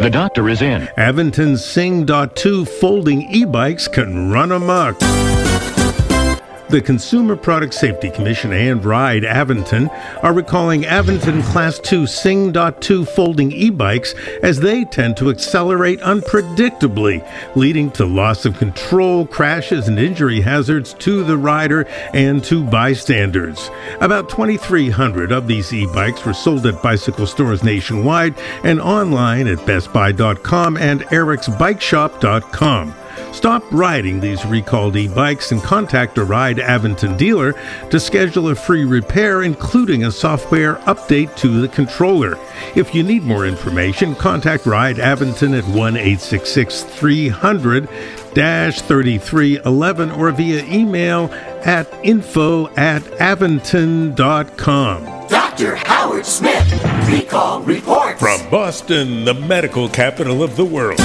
The doctor is in. Aventon's Sinch.2 folding e-bikes can run amok. The Consumer Product Safety Commission and Ride Aventon are recalling Aventon Class 2 Sinch.2 folding e bikes as they tend to accelerate unpredictably, leading to loss of control, crashes, and injury hazards to the rider and to bystanders. About 2,300 of these e bikes were sold at bicycle stores nationwide and online at BestBuy.com and Eriksbikeshop.com. Stop riding these recalled e bikes and contact a Ride Aventon dealer to schedule a free repair, including a software update to the controller. If you need more information, contact Ride Aventon at 1 866 300 3311 or via email at info at aventon.com. Dr. Howard Smith, recall report. From Boston, the medical capital of the world.